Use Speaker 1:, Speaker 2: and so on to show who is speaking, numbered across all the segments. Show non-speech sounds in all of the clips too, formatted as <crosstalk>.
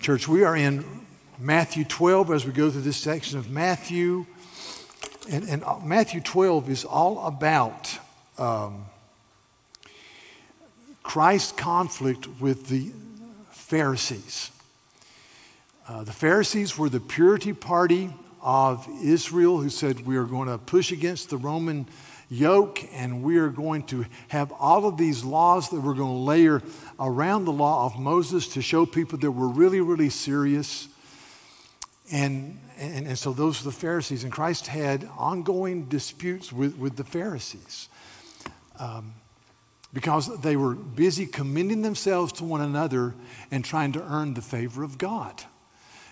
Speaker 1: Church, we are in Matthew 12 as we go through this section of Matthew. And, and Matthew 12 is all about um, Christ's conflict with the Pharisees. Uh, the Pharisees were the purity party of Israel who said, We are going to push against the Roman yoke, and we are going to have all of these laws that we're going to layer around the law of Moses to show people that we're really, really serious. And, and, and so those are the Pharisees. And Christ had ongoing disputes with, with the Pharisees um, because they were busy commending themselves to one another and trying to earn the favor of God.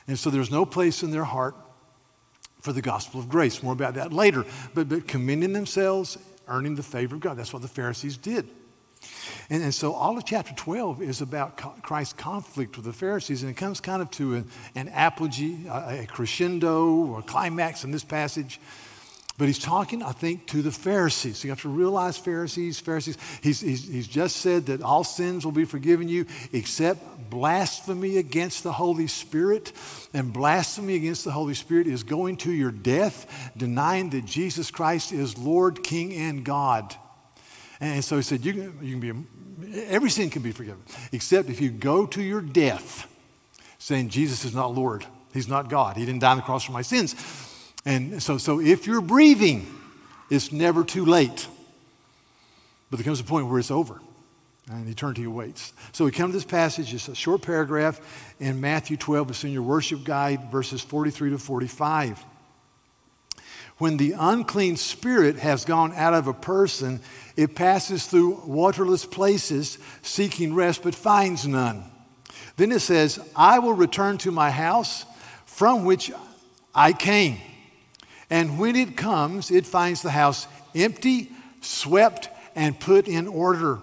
Speaker 1: And so there's no place in their heart for the gospel of grace. More about that later. But, but commending themselves, earning the favor of God. That's what the Pharisees did. And, and so all of chapter 12 is about Christ's conflict with the Pharisees, and it comes kind of to an, an apogee, a, a crescendo, or a climax in this passage. But he's talking, I think, to the Pharisees. So you have to realize Pharisees, Pharisees. He's, he's, he's just said that all sins will be forgiven you except blasphemy against the Holy Spirit. And blasphemy against the Holy Spirit is going to your death, denying that Jesus Christ is Lord, King, and God. And so he said, you can, you can be, every sin can be forgiven, except if you go to your death saying Jesus is not Lord. He's not God. He didn't die on the cross for my sins. And so, so if you're breathing, it's never too late. But there comes a point where it's over and eternity awaits. So we come to this passage, it's a short paragraph in Matthew 12. It's in your worship guide, verses 43 to 45. When the unclean spirit has gone out of a person, it passes through waterless places seeking rest but finds none. Then it says, I will return to my house from which I came. And when it comes, it finds the house empty, swept, and put in order.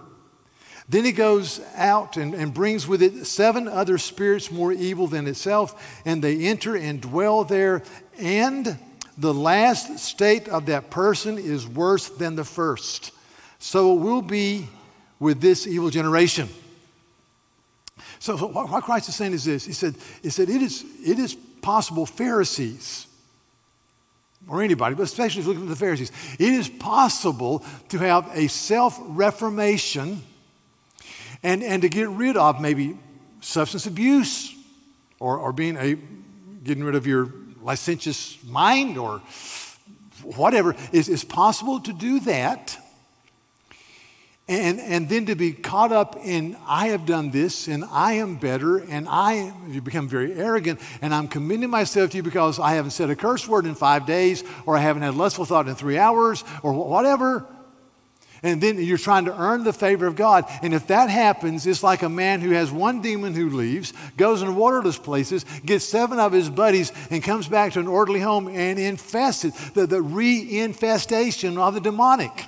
Speaker 1: Then it goes out and, and brings with it seven other spirits more evil than itself, and they enter and dwell there. And the last state of that person is worse than the first. So it will be with this evil generation. So, what Christ is saying is this He said, he said it, is, it is possible, Pharisees, or anybody, but especially if you look at the Pharisees, it is possible to have a self reformation and, and to get rid of maybe substance abuse or, or being a getting rid of your licentious mind or whatever. It's, it's possible to do that and, and then to be caught up in, I have done this and I am better and I, you become very arrogant and I'm commending myself to you because I haven't said a curse word in five days or I haven't had lustful thought in three hours or whatever. And then you're trying to earn the favor of God. And if that happens, it's like a man who has one demon who leaves, goes in waterless places, gets seven of his buddies, and comes back to an orderly home and infests it. The, the re-infestation of the demonic.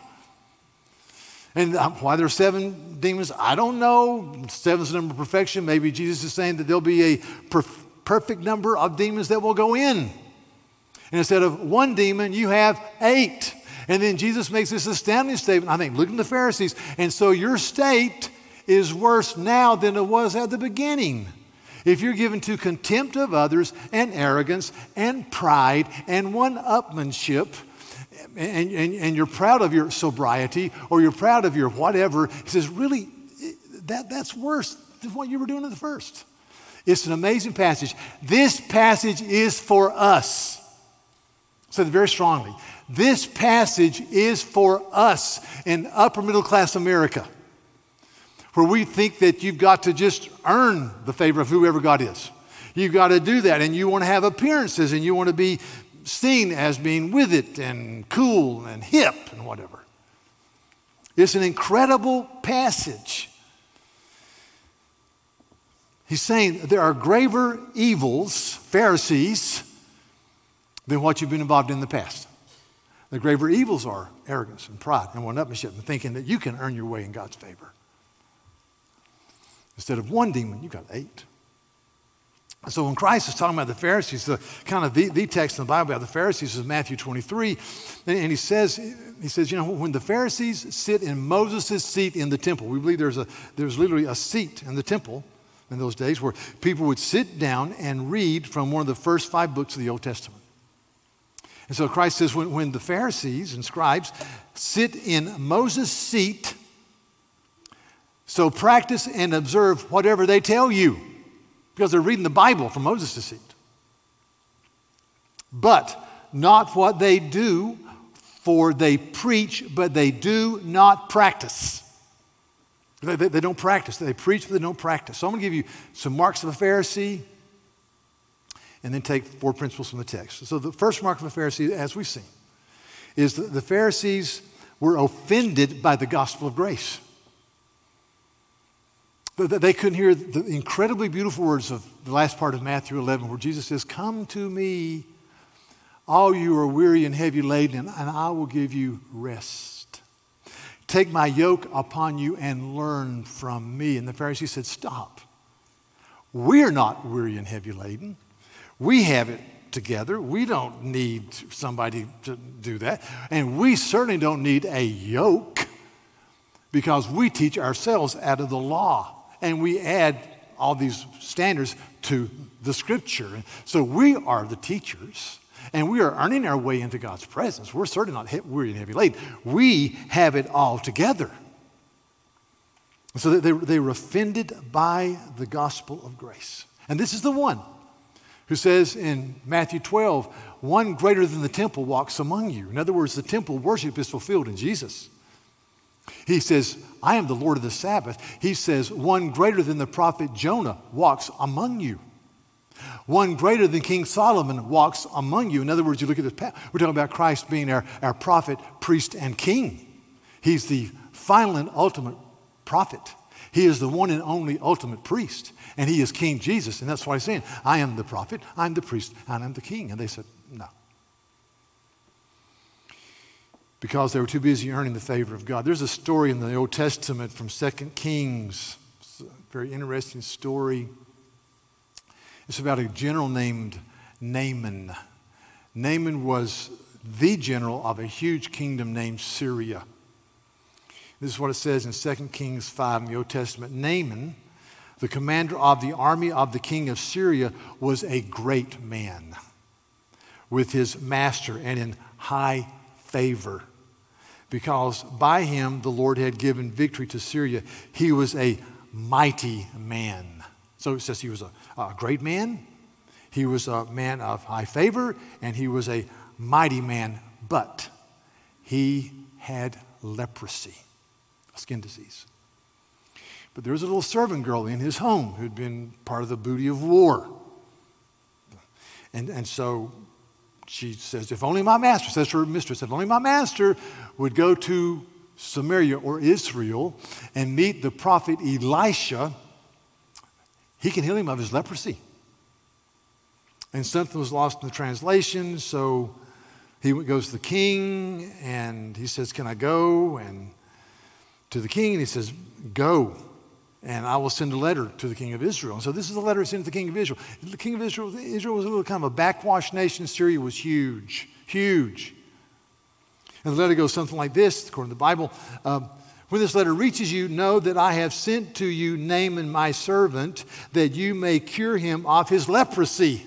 Speaker 1: And uh, why there's seven demons, I don't know. Seven's the number of perfection. Maybe Jesus is saying that there'll be a perf- perfect number of demons that will go in. And instead of one demon, you have eight. And then Jesus makes this astounding statement. I think, look at the Pharisees. And so your state is worse now than it was at the beginning. If you're given to contempt of others and arrogance and pride and one upmanship, and, and, and you're proud of your sobriety or you're proud of your whatever, he says, really, that, that's worse than what you were doing at the first. It's an amazing passage. This passage is for us. Said very strongly. This passage is for us in upper middle class America, where we think that you've got to just earn the favor of whoever God is. You've got to do that, and you want to have appearances, and you want to be seen as being with it and cool and hip and whatever. It's an incredible passage. He's saying there are graver evils, Pharisees, than what you've been involved in the past. The graver evils are arrogance and pride and one-upmanship and thinking that you can earn your way in God's favor. Instead of one demon, you've got eight. So when Christ is talking about the Pharisees, the kind of the, the text in the Bible about the Pharisees is Matthew 23, and, he says, he says, you know, when the Pharisees sit in Moses' seat in the temple, we believe there's a there's literally a seat in the temple in those days where people would sit down and read from one of the first five books of the Old Testament. And so Christ says when, when the Pharisees and scribes sit in Moses' seat, so practice and observe whatever they tell you because they're reading the Bible from Moses' seat. But not what they do, for they preach, but they do not practice. They, they, they, don't practice. They preach, but they don't practice. So I'm going to give you some marks of a Pharisee and then take four principles from the text. So the first mark of a Pharisee, as we've seen, is that the Pharisees were offended by the gospel of grace. They couldn't hear the incredibly beautiful words of the last part of Matthew 11, where Jesus says, Come to me, all you are weary and heavy laden, and I will give you rest. Take my yoke upon you and learn from me. And the Pharisee said, Stop. We're not weary and heavy laden. We have it together. We don't need somebody to do that. And we certainly don't need a yoke because we teach ourselves out of the law and we add all these standards to the scripture. So we are the teachers and we are earning our way into God's presence. We're certainly not weary and heavy laden. We have it all together. So they, they were offended by the gospel of grace. And this is the one who says in Matthew 12, one greater than the temple walks among you. In other words, the temple worship is fulfilled in Jesus. He says, I am the Lord of the Sabbath. He says, one greater than the prophet Jonah walks among you. One greater than King Solomon walks among you. In other words, you look at this, path. we're talking about Christ being our, our prophet, priest, and king. He's the final and ultimate prophet. He is the one and only ultimate priest. And he is King Jesus. And that's why he's saying, I am the prophet, I'm the priest, and I'm the king. And they said, No. Because they were too busy earning the favor of God. There's a story in the Old Testament from 2 Kings. Very interesting story. It's about a general named Naaman. Naaman was the general of a huge kingdom named Syria. This is what it says in 2 Kings 5 in the Old Testament. Naaman, the commander of the army of the king of Syria, was a great man with his master and in high favor because by him the Lord had given victory to Syria. He was a mighty man. So it says he was a, a great man, he was a man of high favor, and he was a mighty man, but he had leprosy, a skin disease. But there was a little servant girl in his home who'd been part of the booty of war. And, and so she says, If only my master, says her mistress, if only my master would go to Samaria or Israel and meet the prophet Elisha he can heal him of his leprosy. And something was lost in the translation, so he goes to the king and he says, Can I go? And to the king, and he says, Go, and I will send a letter to the king of Israel. And so this is a letter sent to the king of Israel. The king of Israel, Israel was a little kind of a backwash nation. Syria was huge, huge. And the letter goes something like this, according to the Bible. Uh, when this letter reaches you, know that I have sent to you Naaman, my servant, that you may cure him of his leprosy.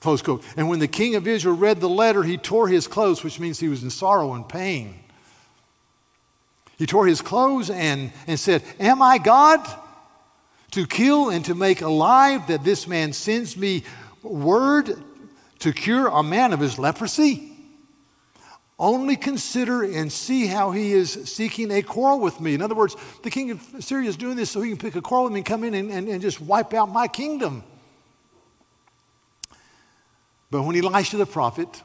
Speaker 1: Close quote. And when the king of Israel read the letter, he tore his clothes, which means he was in sorrow and pain. He tore his clothes and, and said, Am I God to kill and to make alive that this man sends me word to cure a man of his leprosy? Only consider and see how he is seeking a quarrel with me. In other words, the king of Syria is doing this so he can pick a quarrel with me and come in and, and, and just wipe out my kingdom. But when Elisha the prophet,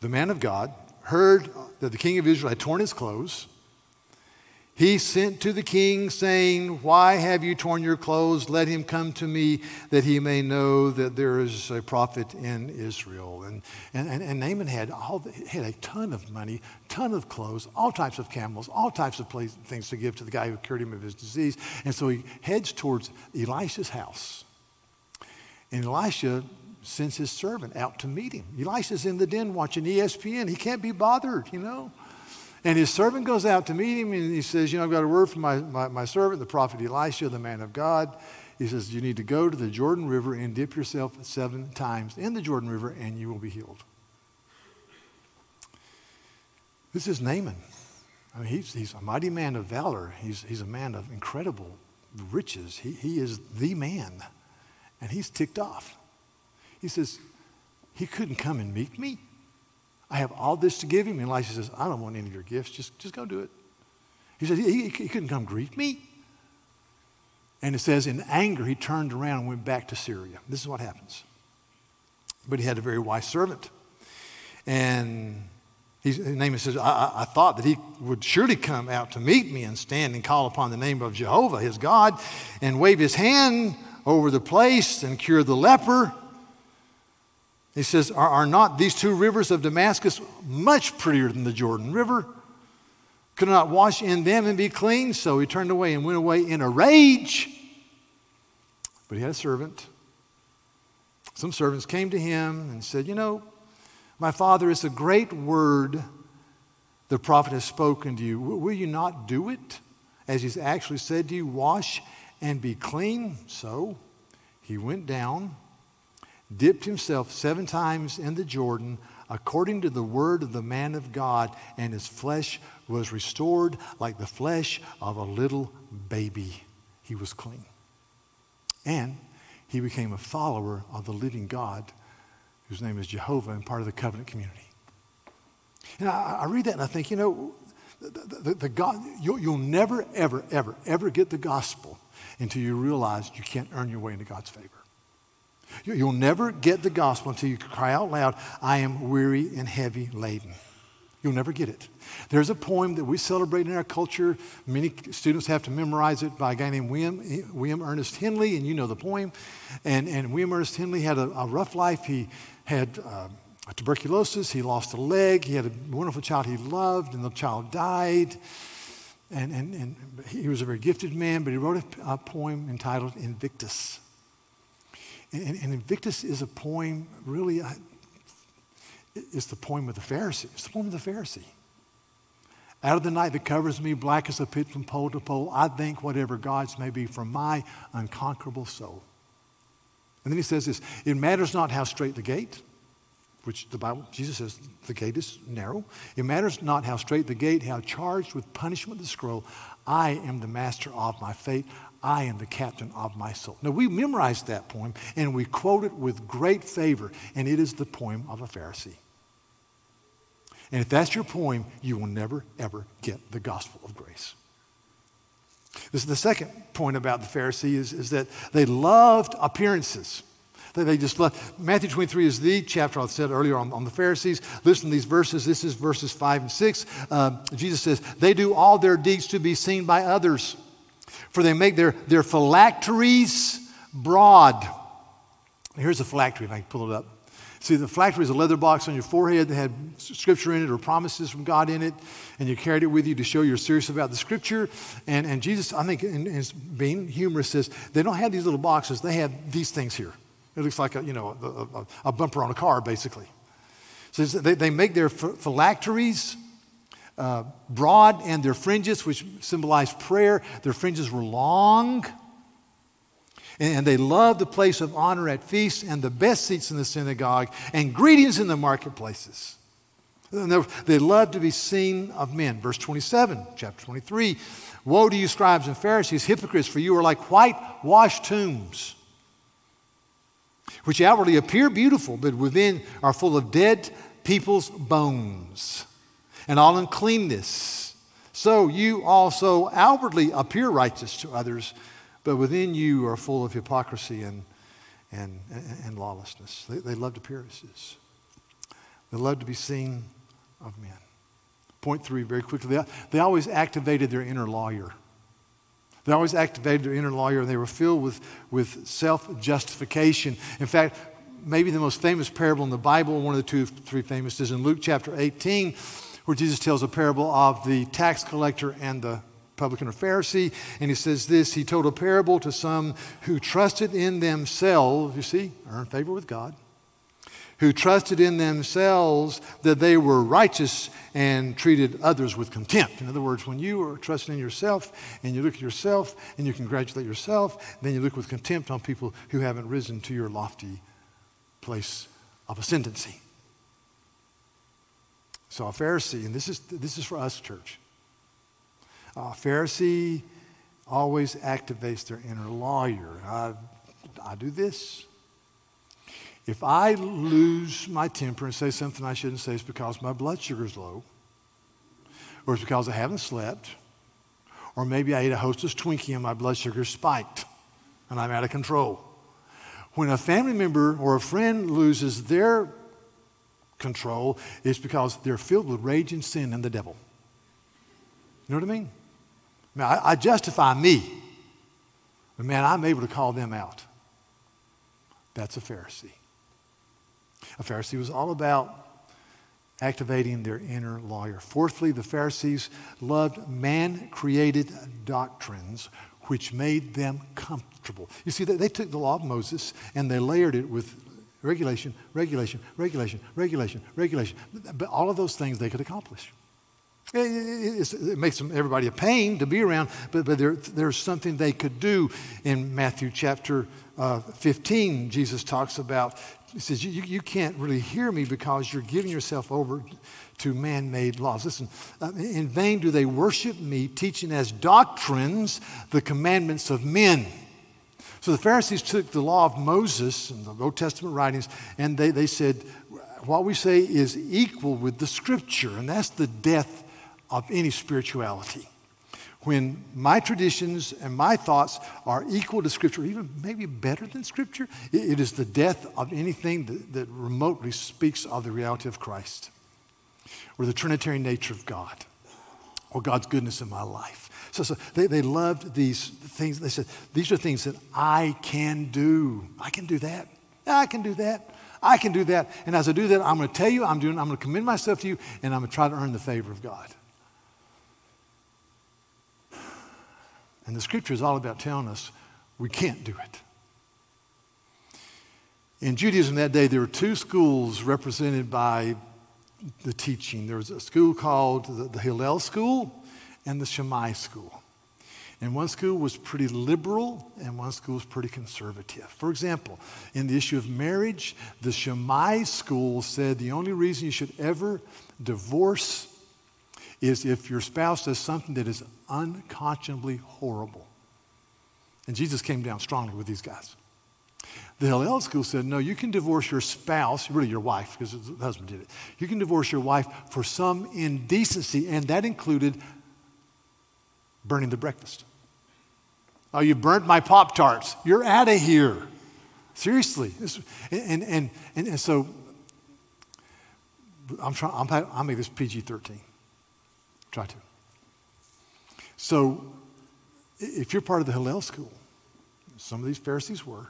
Speaker 1: the man of God, heard that the king of Israel had torn his clothes, he sent to the king, saying, Why have you torn your clothes? Let him come to me that he may know that there is a prophet in Israel. And, and, and, Naaman had, all, had a ton of money, ton of clothes, all types of camels, all types of place, things to give to the guy who cured him of his disease. And so he heads towards Elisha's house. And Elisha sends his servant out to meet him. Elisha's in the den watching ESPN. He can't be bothered, you know. And his servant goes out to meet him and he says, You know, I've got a word from my, my, my servant, the prophet Elisha, the man of God. He says, You need to go to the Jordan River and dip yourself seven times in the Jordan River and you will be healed. This is Naaman. I mean, he's, he's a mighty man of valor. He's, he's a man of incredible riches. He, he is the man. And he's ticked off. He says, He couldn't come and meet me. I have all this to give him. And Elisha says, I don't want any of your gifts. Just, just go do it. He said, he, he couldn't come greet me. And it says, in anger, he turned around and went back to Syria. This is what happens. But he had a very wise servant. And his name says, I, I, thought that he would surely come out to meet me and stand and call upon the name of Jehovah, his God, and wave his hand over the place and cure the leper. He says, Are, are not these two rivers of Damascus much prettier than the Jordan River? Could not wash in them and be clean? So he turned away and went away in a rage. But he had a servant. Some servants came to him and said, You know, my father, it's a great word the prophet has spoken to you. Will you not do it? As he's actually said to you, wash and be clean. So he went down, dipped himself seven times in the Jordan, according to the word of the man of God, and his flesh was restored like the flesh of a little baby. He was clean. And he became a follower of the living God whose name is Jehovah and part of the covenant community. And I, I read that and I think, you know, the, the, the God, you'll, you'll never, ever, ever, ever get the gospel until you realize you can't earn your way into God's favor. You'll never get the gospel until you cry out loud, I am weary and heavy laden. You'll never get it. There's a poem that we celebrate in our culture. Many students have to memorize it by a guy named William, William Ernest Henley, and you know the poem. And, and William Ernest Henley had a, a rough life. He had uh, tuberculosis, he lost a leg, he had a wonderful child he loved, and the child died. And, and, and he was a very gifted man, but he wrote a, a poem entitled Invictus. And, and, Invictus is a poem, really, it's the poem of the Pharisee. It's the poem of the Pharisee. Out of the night that covers me, black as a pit from pole to pole, I think whatever God's may be for my unconquerable soul. And then he says this It matters not how straight the gate, which the Bible, Jesus says the gate is narrow. It matters not how straight the gate, how charged with punishment the scroll. I am the master of my fate. I am the captain of my soul. Now, we memorized that poem and we quote it with great favor, and it is the poem of a Pharisee. And if that's your poem, you will never, ever get the gospel of grace. This is the second point about the Pharisees is, that they loved appearances. They, they just loved. Matthew 23 is the chapter I said earlier on, on the Pharisees. Listen to these verses. This is verses 5 and 6. Uh, Jesus says, They do all their deeds to be seen by others, for they make their, their phylacteries broad. Here's a phylactery, if I can pull it up. See, the phylactery is a leather box on your forehead that had scripture in it or promises from God in it, and you carried it with you to show you're serious about the scripture. And, and Jesus, I think, in, in being humorous, says they don't have these little boxes, they have these things here. It looks like a, you know, a, a, a bumper on a car, basically. So they, they make their phylacteries uh, broad and their fringes, which symbolize prayer, their fringes were long. And they loved the place of honor at feasts and the best seats in the synagogue and greetings in the marketplaces. They loved to be seen of men. Verse 27, chapter 23 Woe to you, scribes and Pharisees, hypocrites, for you are like whitewashed tombs, which outwardly appear beautiful, but within are full of dead people's bones and all uncleanness. So you also outwardly appear righteous to others but within you are full of hypocrisy and, and, and lawlessness. They, they loved appearances, they loved to be seen of men. Point three, very quickly, they, they always activated their inner lawyer. They always activated their inner lawyer, and they were filled with, with self justification. In fact, maybe the most famous parable in the Bible, one of the two, three famous, is in Luke chapter 18, where Jesus tells a parable of the tax collector and the publican or Pharisee, and he says this He told a parable to some who trusted in themselves, you see, earn favor with God, who trusted in themselves that they were righteous and treated others with contempt. In other words, when you are trusting in yourself and you look at yourself and you congratulate yourself, then you look with contempt on people who haven't risen to your lofty place of ascendancy. So a Pharisee, and this is, this is for us, church. A Pharisee always activates their inner lawyer. I, I do this. If I lose my temper and say something I shouldn't say, it's because my blood sugar's low, or it's because I haven't slept, or maybe I ate a hostess Twinkie and my blood sugar spiked and I'm out of control. When a family member or a friend loses their control, is because they're filled with rage and sin and the devil. You know what I mean? I, mean, I, I justify me, but man, I'm able to call them out. That's a Pharisee. A Pharisee was all about activating their inner lawyer. Fourthly, the Pharisees loved man created doctrines which made them comfortable. You see, they took the law of Moses and they layered it with regulation, regulation, regulation, regulation, regulation. But all of those things they could accomplish. It, it makes them, everybody a pain to be around, but, but there, there's something they could do. In Matthew chapter uh, 15, Jesus talks about he says, you, you can't really hear me because you're giving yourself over to man made laws. Listen, uh, in vain do they worship me, teaching as doctrines the commandments of men. So the Pharisees took the law of Moses and the Old Testament writings, and they, they said, what we say is equal with the scripture, and that's the death of any spirituality when my traditions and my thoughts are equal to Scripture, even maybe better than Scripture, it is the death of anything that, that remotely speaks of the reality of Christ or the Trinitarian nature of God or God's goodness in my life. So, so they, they loved these things. They said, These are things that I can do. I can do that. I can do that. I can do that. And as I do that, I'm going to tell you, I'm doing, I'm going to commend myself to you, and I'm going to try to earn the favor of God. And the scripture is all about telling us we can't do it. In Judaism that day, there were two schools represented by the teaching. There was a school called the, the Hillel School and the Shammai School. And one school was pretty liberal and one school was pretty conservative. For example, in the issue of marriage, the Shammai school said the only reason you should ever divorce is if your spouse does something that is unconscionably horrible. And Jesus came down strongly with these guys. The Hillel school said, no, you can divorce your spouse, really your wife, because the husband did it. You can divorce your wife for some indecency, and that included burning the breakfast. Oh, you burnt my Pop Tarts. You're out of here. Seriously. And, and, and, and so I'm trying, I'm, I'll make this PG 13. Try to. So, if you're part of the Hillel school, some of these Pharisees were,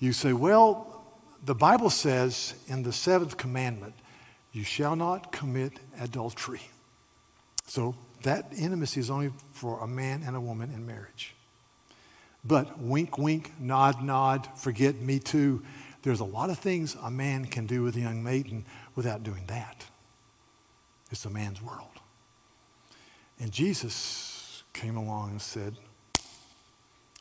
Speaker 1: you say, well, the Bible says in the seventh commandment, you shall not commit adultery. So, that intimacy is only for a man and a woman in marriage. But wink, wink, nod, nod, forget me too. There's a lot of things a man can do with a young maiden without doing that. It's a man's world. And Jesus came along and said,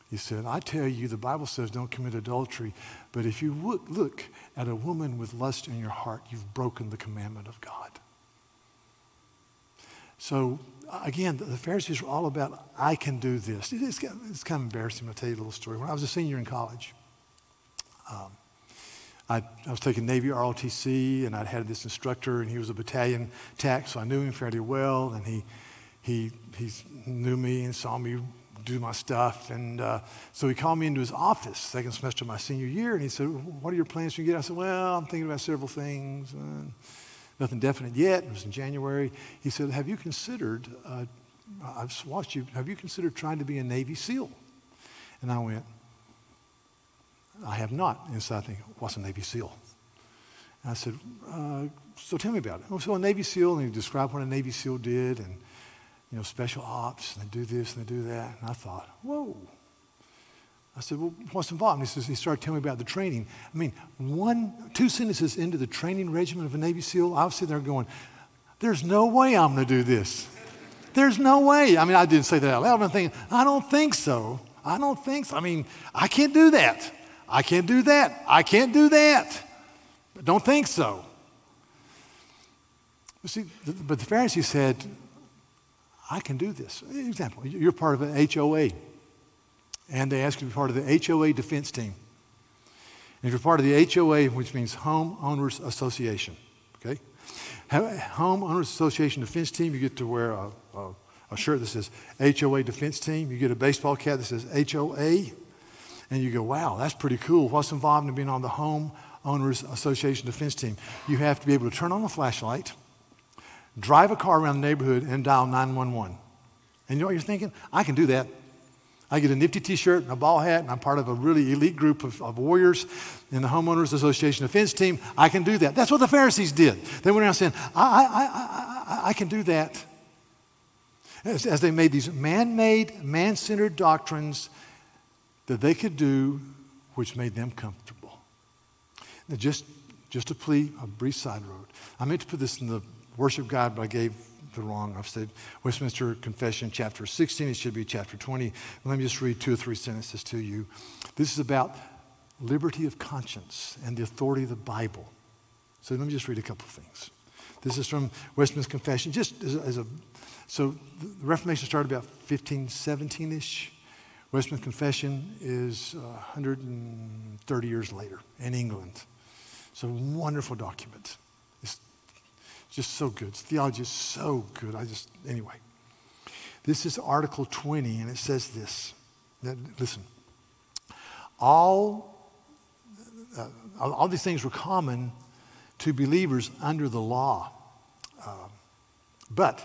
Speaker 1: He said, I tell you, the Bible says don't commit adultery, but if you look, look at a woman with lust in your heart, you've broken the commandment of God. So, again, the Pharisees were all about, I can do this. It's, it's kind of embarrassing. I'll tell you a little story. When I was a senior in college, um, I, I, was taking Navy ROTC, and I'd had this instructor, and he was a battalion TAC, so I knew him fairly well, and he he, he knew me and saw me do my stuff. And uh, so he called me into his office, second semester of my senior year, and he said, What are your plans for you get? I said, Well, I'm thinking about several things. Uh, nothing definite yet. It was in January. He said, Have you considered, uh, I've watched you, have you considered trying to be a Navy SEAL? And I went, I have not. And so I think, What's a Navy SEAL? And I said, uh, So tell me about it. So a Navy SEAL, and he described what a Navy SEAL did. and you know, special ops, and they do this and they do that. And I thought, whoa. I said, Well, what's involved? And he, says, he started telling me about the training. I mean, one, two sentences into the training regimen of a Navy SEAL, I was sitting there going, There's no way I'm going to do this. There's no way. I mean, I didn't say that out loud. I'm thinking, I don't think so. I don't think so. I mean, I can't do that. I can't do that. I can't do that. But don't think so. See, but the Pharisee said, I can do this. Example, you're part of an HOA and they ask you to be part of the HOA defense team. And if you're part of the HOA, which means Homeowners Association, okay? Homeowners Association defense team, you get to wear a, a, a shirt that says HOA defense team. You get a baseball cap that says HOA. And you go, wow, that's pretty cool. What's involved in being on the Homeowners Association defense team? You have to be able to turn on a flashlight, drive a car around the neighborhood, and dial 911. And you know what you're thinking? I can do that. I get a nifty t shirt and a ball hat, and I'm part of a really elite group of, of, warriors in the Homeowners Association defense team. I can do that. That's what the Pharisees did. They went around saying, I, I, I, I can do that. As, as they made these man made, man centered doctrines that they could do, which made them comfortable. Now, just, just a plea, a brief side road. I meant to put this in the worship guide, but I gave the wrong. I've said Westminster Confession, chapter 16. It should be chapter 20. Let me just read two or three sentences to you. This is about liberty of conscience and the authority of the Bible. So let me just read a couple of things. This is from Westminster Confession, just as a, as a so the Reformation started about 1517 ish. Westminster Confession is uh, 130 years later in England. It's a wonderful document just so good. Theology is so good. I just, anyway. This is Article 20, and it says this. listen, all, uh, all these things were common to believers under the law. Uh, but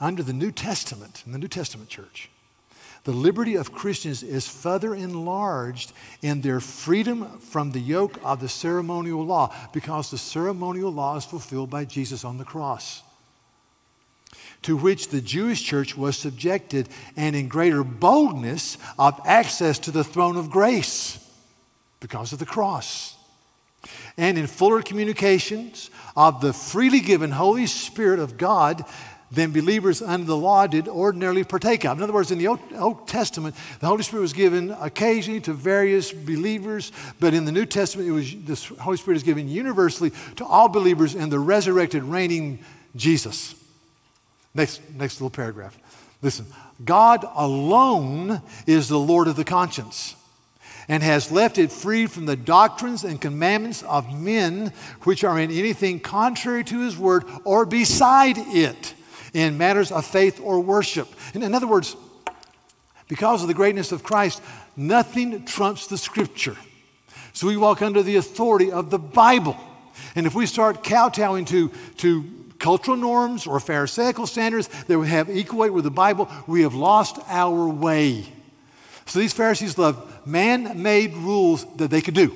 Speaker 1: under the New Testament, in the New Testament church, the liberty of Christians is further enlarged in their freedom from the yoke of the ceremonial law because the ceremonial law is fulfilled by Jesus on the cross, to which the Jewish church was subjected and in greater boldness of access to the throne of grace because of the cross. And in fuller communications of the freely given Holy Spirit of God than believers under the law did ordinarily partake of. In other words, in the Old, Testament, the Holy Spirit was given occasionally to various believers, but in the New Testament, it was, the Holy Spirit is given universally to all believers in the resurrected, reigning Jesus. Next, next little paragraph. Listen, God alone is the Lord of the conscience and has left it free from the doctrines and commandments of men which are in anything contrary to his word or beside it in matters of faith or worship. In, in other words, because of the greatness of Christ, nothing trumps the scripture. So we walk under the authority of the Bible. And if we start kowtowing to, to cultural norms or Pharisaical standards that we have equal weight with the Bible, we have lost our way. So these Pharisees loved man made rules that they could do.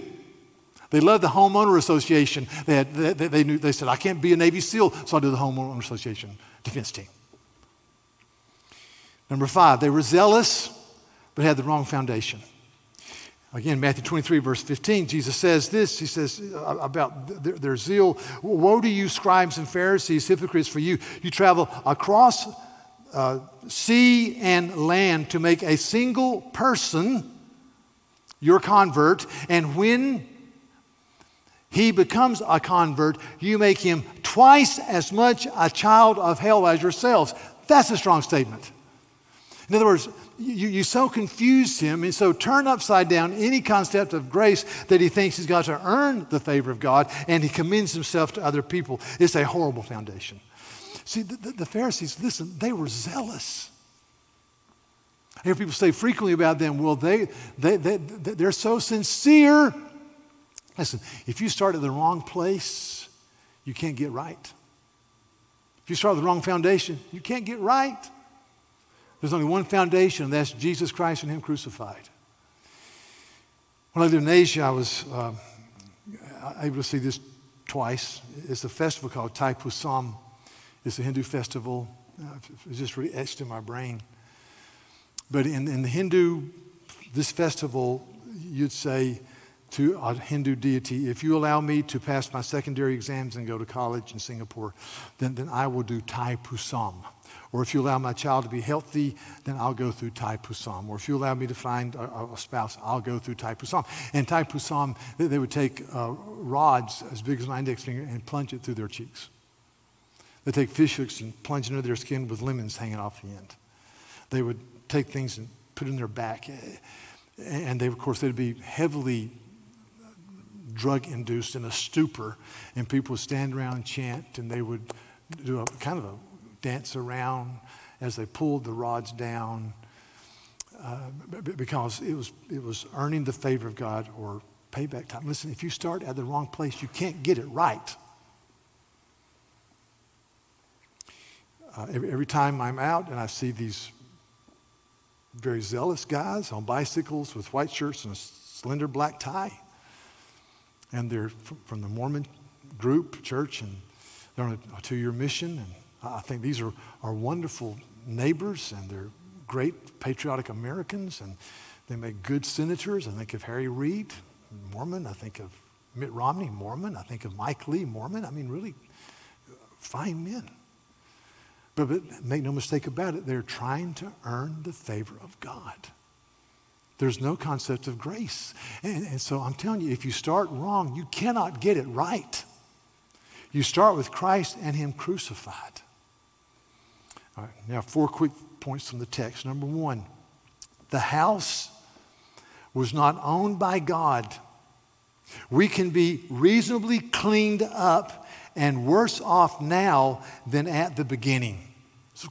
Speaker 1: They loved the homeowner association. They, had, they, they, knew, they said, I can't be a Navy SEAL, so I'll do the homeowner association defense team. Number five, they were zealous, but had the wrong foundation. Again, Matthew 23, verse 15, Jesus says this. He says uh, about their, their, zeal Woe to you, scribes and Pharisees, hypocrites, for you. You travel across uh, sea and land to make a single person your convert, and when he becomes a convert, you make him twice as much a child of hell as yourselves. That's a strong statement. In other words, you, you so confuse him and so turn upside down any concept of grace that he thinks he's got to earn the favor of God and he commends himself to other people. It's a horrible foundation. See, the, the, the Pharisees, listen, they were zealous. I hear people say frequently about them, well, they, they, they, they're so sincere Listen, if you start at the wrong place, you can't get right. If you start with the wrong foundation, you can't get right. There's only one foundation, and that's Jesus Christ and Him crucified. When I lived in Asia, I was uh, able to see this twice. It's a festival called Thaipusam. It's a Hindu festival. Uh, it's just really etched in my brain. But in, in the Hindu this festival, you'd say to a Hindu deity, if you allow me to pass my secondary exams and go to college in Singapore, then, then I will do Thaipusam. Or if you allow my child to be healthy, then I'll go through Thaipusam. Or if you allow me to find a, a spouse, I'll go through Thaipusam. And Thaipusam, they, they would take uh, rods as big as my index finger and plunge it through their cheeks. They take fish hooks and plunge into their skin with lemons hanging off the end. They would take things and put in their back. And they, of course, they'd be heavily drug induced in a stupor, and people would stand around and chant, and they would do a kind of a dance around as they pulled the rods down uh, because it was, it was earning the favor of God or payback time. Listen, if you start at the wrong place, you can't get it right. Uh, every, every time I'm out and I see these very zealous guys on bicycles with white shirts and a slender black tie, and they're from the Mormon group, church, and they're on a, two year mission, and I think these are, are wonderful neighbors and they're great patriotic Americans and they make good senators. I think of Harry Reid, Mormon. I think of Mitt Romney, Mormon. I think of Mike Lee, Mormon. I mean, really fine men. But, but make no mistake about it, they're trying to earn the favor of God. There's no concept of grace. And, and so I'm telling you, if you start wrong, you cannot get it right. You start with Christ and Him crucified. All right, now, four quick points from the text. Number one, the house was not owned by God. We can be reasonably cleaned up and worse off now than at the beginning. So,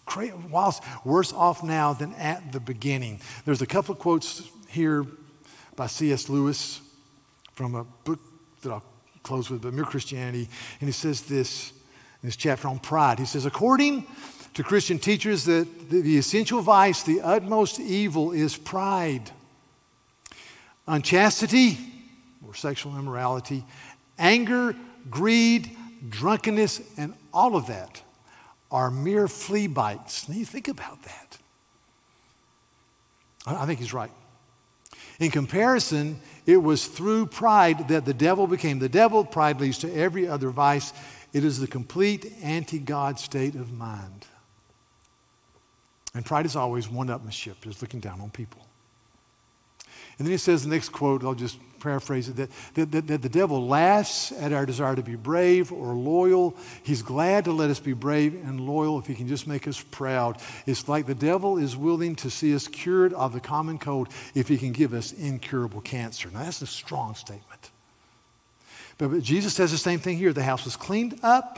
Speaker 1: whilst worse off now than at the beginning. There's a couple of quotes here by C.S. Lewis from a book that I'll close with, but Mere Christianity. And he says this in this chapter on pride. He says, according to Christian teachers that the, the essential vice, the utmost evil is pride. Unchastity or sexual immorality, anger, greed, drunkenness, and all of that are mere flea bites. Now you think about that. I think he's right. In comparison, it was through pride that the devil became the devil. Pride leads to every other vice. It is the complete anti God state of mind. And pride is always one upmanship, just looking down on people. And then he says the next quote, I'll just paraphrase it, that, that, that, that, the devil laughs at our desire to be brave or loyal. He's glad to let us be brave and loyal if he can just make us proud. It's like the devil is willing to see us cured of the common cold if he can give us incurable cancer. Now, that's a strong statement. But, but Jesus says the same thing here. The house was cleaned up,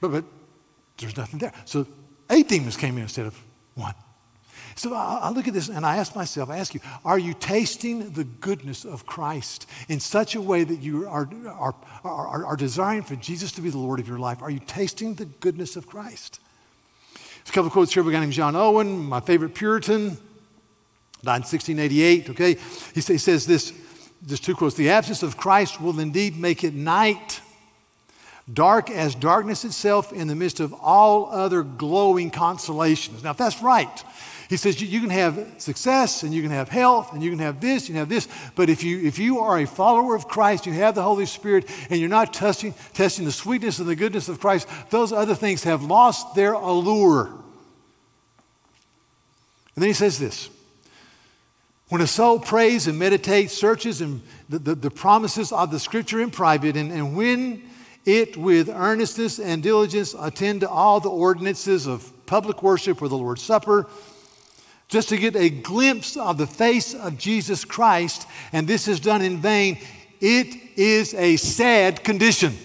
Speaker 1: but, but there's nothing there. So eight demons came in instead of one. So I look at this and I ask myself, I ask you, are you tasting the goodness of Christ in such a way that you are, are, are, are desiring for Jesus to be the Lord of your life? Are you tasting the goodness of Christ? There's a couple of quotes here. by a guy named John Owen, my favorite Puritan, died in 1688. Okay, he, he says this. There's two quotes. The absence of Christ will indeed make it night dark as darkness itself in the midst of all other glowing consolations. Now, if that's right, he says you, can have success and you can have health and you can have this, you can have this, but if you, if you are a follower of Christ, you have the Holy Spirit, and you're not testing, testing the sweetness and the goodness of Christ, those other things have lost their allure. And then he says this when a soul prays and meditates, searches and the, the, the, promises of the scripture in private, and, and when it with earnestness and diligence attend to all the ordinances of public worship or the Lord's Supper, just to get a glimpse of the face of Jesus Christ, and this is done in vain, it is a sad condition.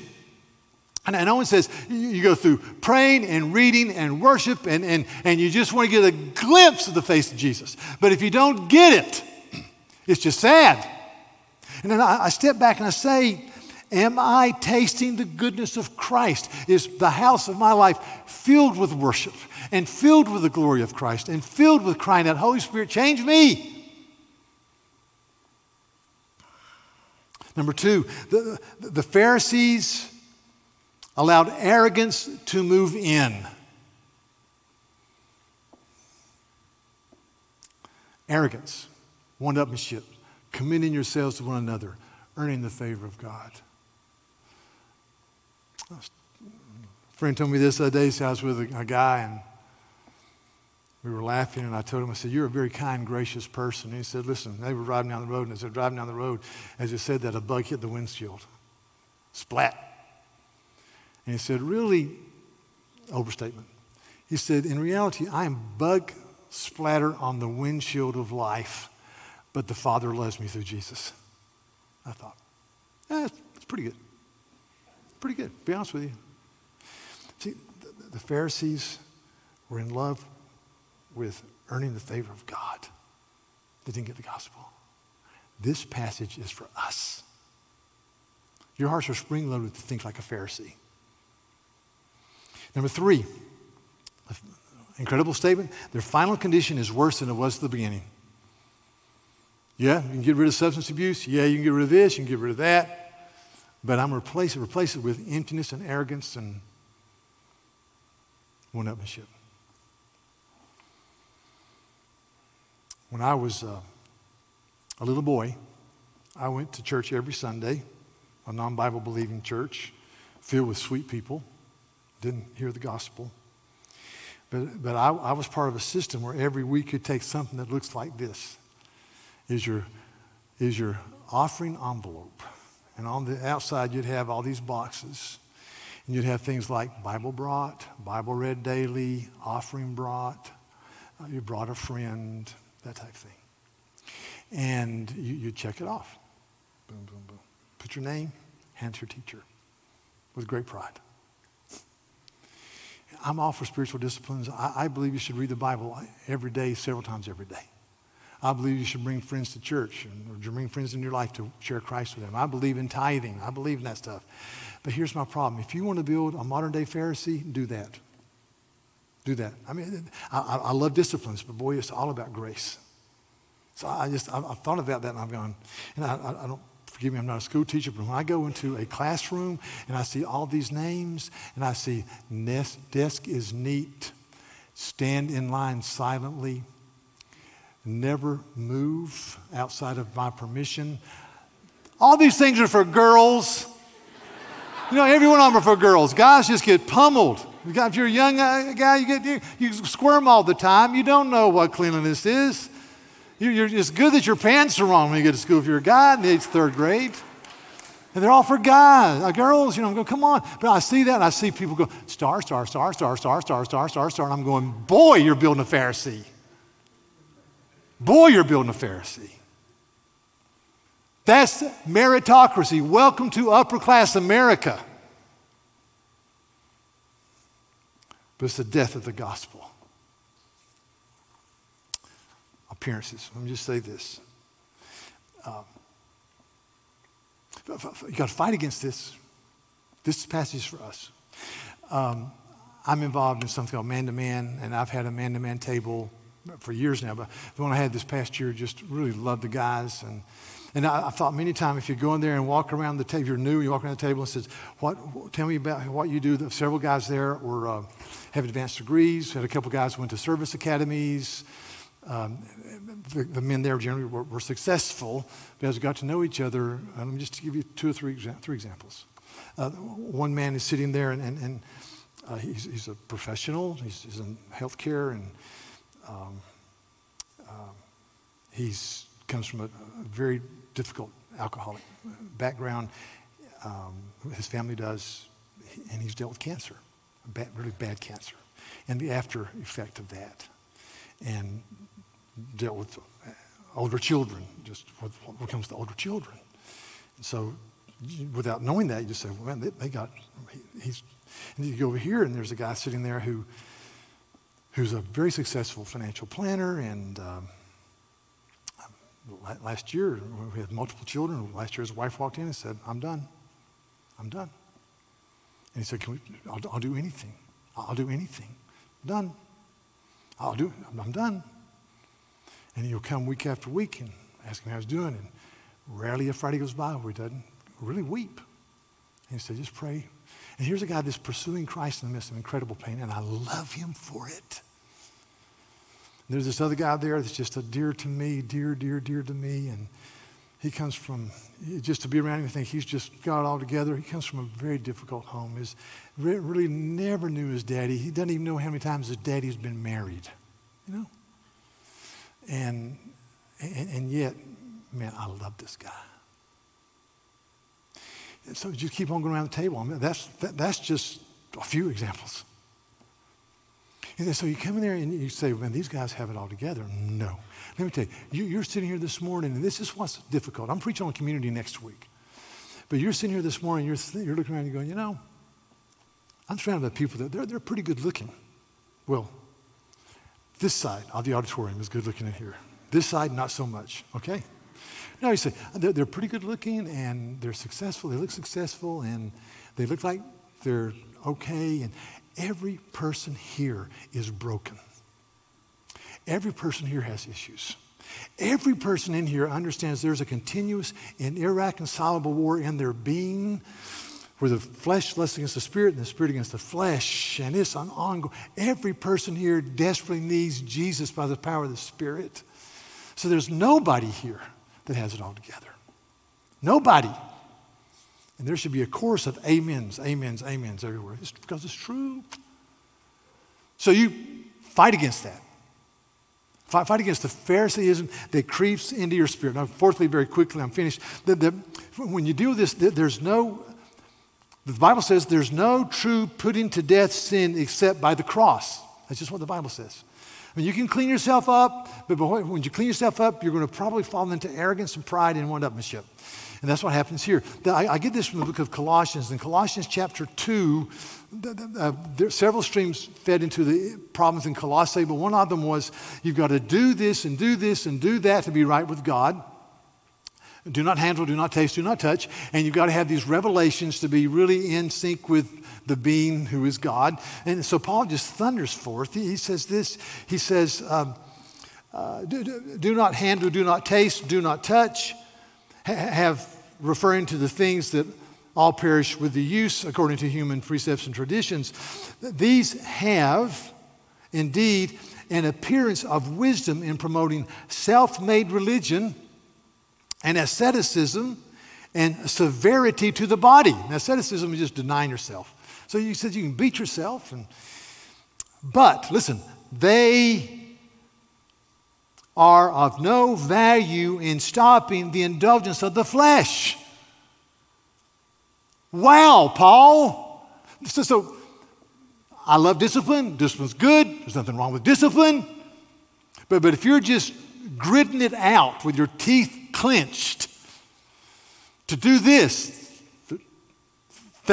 Speaker 1: And, no one says you go through praying and reading and worship and, and, and you just want to get a glimpse of the face of Jesus. But if you don't get it, <clears throat> it's just sad. And then I, I step back and I say, Am I tasting the goodness of Christ? Is the house of my life filled with worship and filled with the glory of Christ and filled with crying out, Holy Spirit, change me? Number two, the, the Pharisees allowed arrogance to move in. arrogance, one upmanship, commending yourselves to one another, earning the favor of God. A friend told me this the other day. So I was with a, a guy and we were laughing, and I told him, I said, You're a very kind, gracious person. And he said, Listen, they were driving down the road, and as they're driving down the road, as he said that, a bug hit the windshield. Splat. And he said, Really, overstatement. He said, In reality, I am bug splatter on the windshield of life, but the Father loves me through Jesus. I thought, eh, it's pretty good. Pretty good, to be honest with you. See, the, the Pharisees were in love with earning the favor of God. They didn't get the gospel. This passage is for us. Your hearts are spring loaded to think like a Pharisee. Number three, incredible statement. Their final condition is worse than it was at the beginning. Yeah, you can get rid of substance abuse. Yeah, you can get rid of this, you can get rid of that. But I'm replace it, replace it with emptiness and arrogance and one-upmanship. When I was uh, a little boy, I went to church every Sunday, a non Bible believing church filled with sweet people, didn't hear the gospel. But, but I, I was part of a system where every week you take something that looks like this is your, is your offering envelope. And on the outside, you'd have all these boxes. And you'd have things like Bible brought, Bible read daily, offering brought, uh, you brought a friend, that type of thing. And you, you check it off. Boom, boom, boom. Put your name, hand to your teacher with great pride. I'm all for spiritual disciplines. I, I, believe you should read the Bible every day, several times every day. I believe you should bring friends to church and or bring friends in your life to share Christ with them. I believe in tithing. I believe in that stuff. But here's my problem. If you want to build a modern day Pharisee, do that. Do that. I mean, I, I love disciplines, but boy, it's all about grace. So I just, I, I thought about that and I've gone, and I, I, I don't, forgive me, I'm not a school teacher, but when I go into a classroom and I see all these names and I see desk is neat, stand in line silently, never move outside of my permission. All these things are for girls. You know, every one of them are for girls. Guys just get pummeled. If you're a young guy, you, get, you, squirm all the time. You don't know what cleanliness is. You're, it's good that your pants are on when you get to school if you're a guy in the eighth, third grade. And they're all for guys, uh, girls, you know, I'm going, come on. But I see that and I see people go, star, star, star, star, star, star, star, star, star. And I'm going, boy, you're building a Pharisee. Boy, you're building a Pharisee. That's meritocracy. Welcome to upper class America. but it's the death of the gospel. Appearances. Let me just say this. Um, you got to fight against this. This passage for us. Um, I'm involved in something called man to man, and I've had a man to man table for years now. But the one I had this past year just really loved the guys and and I, I, thought many times if you go in there and walk around the table, you're new, you walk around the table and says, what, tell me about what you do. Several guys there were, uh, have advanced degrees. Had a couple guys went to service academies. Um, the, the, men there generally were, were, successful, but as we got to know each other, let me just give you two or three, three examples. Uh, one man is sitting there and, and, and uh, he's, he's, a professional, he's, he's in healthcare, and um, um he's comes from a, a very difficult alcoholic background. Um, his family does, and he's dealt with cancer, bad, really bad cancer, and the after effect of that, and dealt with older children, just what, what comes to older children. And so, without knowing that, you just say, well, man, they, they got, he's, and you go over here, and there's a guy sitting there who, who's a very successful financial planner and um, last year, we had multiple children. Last year, his wife walked in and said, I'm done. I'm done. And he said, Can we, I'll, I'll do anything. I'll do anything. done. I'll do. I'm done. And he'll come week after week and ask him how he's doing. And rarely a Friday goes by where he doesn't really weep. And he said, just pray. And here's a guy that's pursuing Christ in the midst of incredible pain, and I love him for it. there's this other guy there that's just a dear to me, dear, dear, dear to me. And he comes from, just to be around him, I think he's just got it all together. He comes from a very difficult home. He's really never knew his daddy. He doesn't even know how many times his daddy's been married, you know? And, and, and yet, man, I love this guy. And so just keep on going around the table. I mean, that's, that, that's just a few examples. And so you come in there and you say, man, these guys have it all together. No. Let me tell you, you, are sitting here this morning, and this is what's difficult. I'm preaching on community next week. But you're sitting here this morning, you're, you're looking around and you're going, you know, I'm surrounded by people that they're, they're pretty good looking. Well, this side of the auditorium is good looking in here. This side, not so much, okay? Now you say, uh, they're, they're pretty good looking and they're successful. They look successful and they look like they're okay. And every person here is broken. Every person here has issues. Every person in here understands there's a continuous and irreconcilable war in their being where the flesh lusts against the spirit and the spirit against the flesh. And it's an ongoing. Every person here desperately needs Jesus by the power of the Spirit. So there's nobody here that has it all together. Nobody. And there should be a chorus of amens, amens, amens everywhere. It's because it's true. So you fight against that. Fight, fight against the Pharisaism that creeps into your spirit. Now, fourthly, very quickly, I'm finished. The, the, when you do this, there's no, the Bible says there's no true putting to death sin except by the cross. That's just what the Bible says. I mean, you can clean yourself up, but when you clean yourself up, you're going to probably fall into arrogance and pride and one-upmanship. And that's what happens here. I, get this from the book of Colossians. In Colossians chapter 2, uh, there several streams fed into the problems in Colossae, but one of them was you've got to do this and do this and do that to be right with God. Do not handle, do not taste, do not touch. And you've got to have these revelations to be really in sync with the being who is God. And so Paul just thunders forth. He, says this He says, um, uh, do, do, do, not handle, do not taste, do not touch have referring to the things that all perish with the use according to human precepts and traditions. These have indeed an appearance of wisdom in promoting self made religion and asceticism and severity to the body. And asceticism is just denying yourself. So you said you can beat yourself, and, but listen, they are of no value in stopping the indulgence of the flesh. Wow, Paul. So, so I love discipline. Discipline's good. There's nothing wrong with discipline. But, but if you're just gritting it out with your teeth clenched to do this,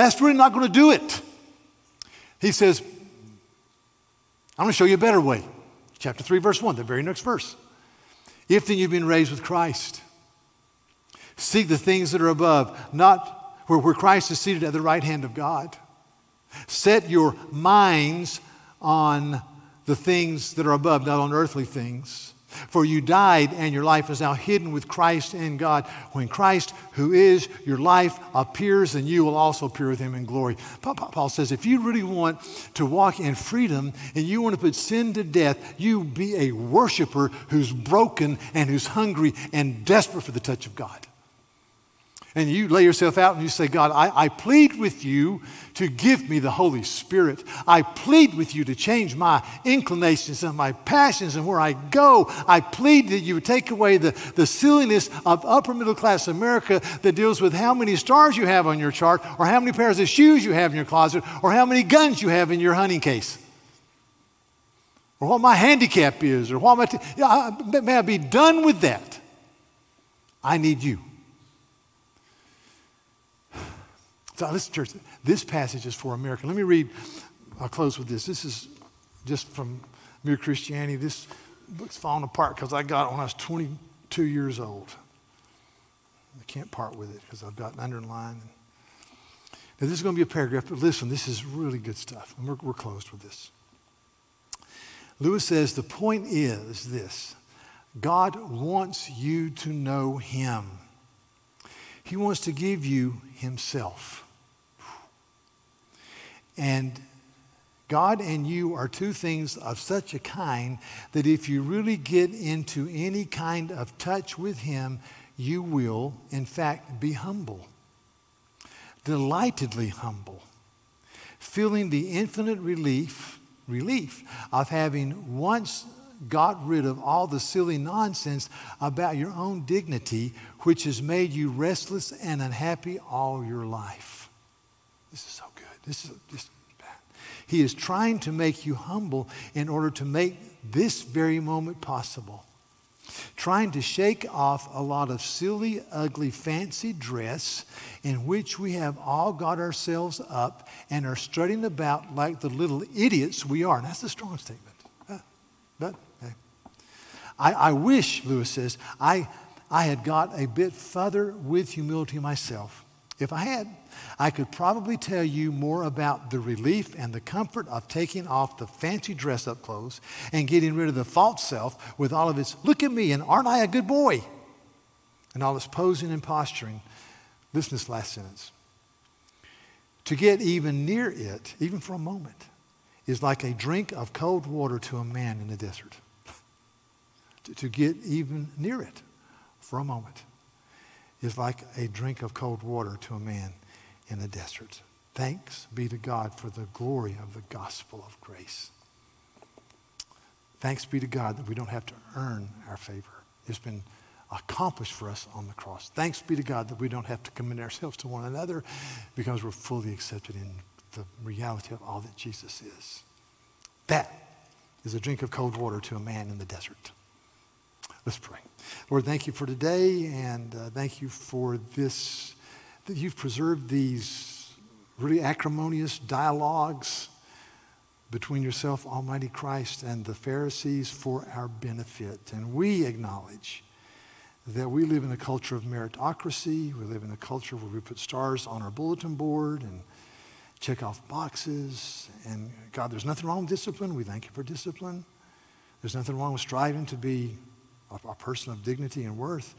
Speaker 1: that's really not going to do it. He says, I'm going to show you a better way. Chapter 3, verse 1, the very next verse. If then you've been raised with Christ, seek the things that are above, not where, where Christ is seated at the right hand of God. Set your minds on the things that are above, not on earthly things. For you died, and your life is now hidden with Christ in God. When Christ, who is your life, appears, then you will also appear with him in glory. Paul says, if you really want to walk in freedom and you want to put sin to death, you be a worshiper who's broken and who's hungry and desperate for the touch of God and you lay yourself out and you say, God, I, I, plead with you to give me the Holy Spirit. I plead with you to change my inclinations and my passions and where I go. I plead that you take away the, the silliness of upper middle class America that deals with how many stars you have on your chart or how many pairs of shoes you have in your closet or how many guns you have in your hunting case. Or what my handicap is, or what my. T- may I be done with that? I need you. So listen, church, this passage is for America. Let me read, I'll close with this. This is just from Mere Christianity. This book's falling apart because I got it when I was 22 years old. I can't part with it because I've got an underline. Now, this is going to be a paragraph, but listen, this is really good stuff. And we're, we're closed with this. Lewis says the point is this God wants you to know Him, He wants to give you Himself. And God and you are two things of such a kind that if you really get into any kind of touch with Him, you will, in fact, be humble, delightedly humble, feeling the infinite relief, relief of having once got rid of all the silly nonsense about your own dignity, which has made you restless and unhappy all your life. This is so. This is just bad. he is trying to make you humble in order to make this very moment possible. Trying to shake off a lot of silly, ugly, fancy dress in which we have all got ourselves up and are strutting about like the little idiots we are. And that's a strong statement. But. I, I wish, Lewis says, I, I had got a bit further with humility myself. If I had, I could probably tell you more about the relief and the comfort of taking off the fancy dress up clothes and getting rid of the false self with all of its, look at me and aren't I a good boy? And all its posing and posturing. Listen to this last sentence. To get even near it, even for a moment, is like a drink of cold water to a man in the desert. <laughs> to, to get even near it for a moment is like a drink of cold water to a man in the desert. Thanks be to God for the glory of the gospel of grace. Thanks be to God that we don't have to earn our favor. It's been accomplished for us on the cross. Thanks be to God that we don't have to commend ourselves to one another because we're fully accepted in the reality of all that Jesus is. That is a drink of cold water to a man in the desert. Let's pray. Lord, thank you for today and uh, thank you for this that you've preserved these really acrimonious dialogues between yourself, Almighty Christ, and the Pharisees for our benefit. And we acknowledge that we live in a culture of meritocracy. We live in a culture where we put stars on our bulletin board and check off boxes. And God, there's nothing wrong with discipline. We thank you for discipline. There's nothing wrong with striving to be a, a person of dignity and worth.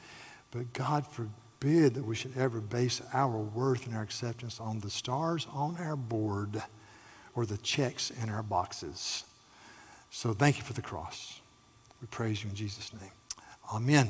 Speaker 1: But God, for forbid that we should ever base our worth and our acceptance on the stars on our board or the checks in our boxes. So thank you for the cross. We praise you in Jesus' name. Amen.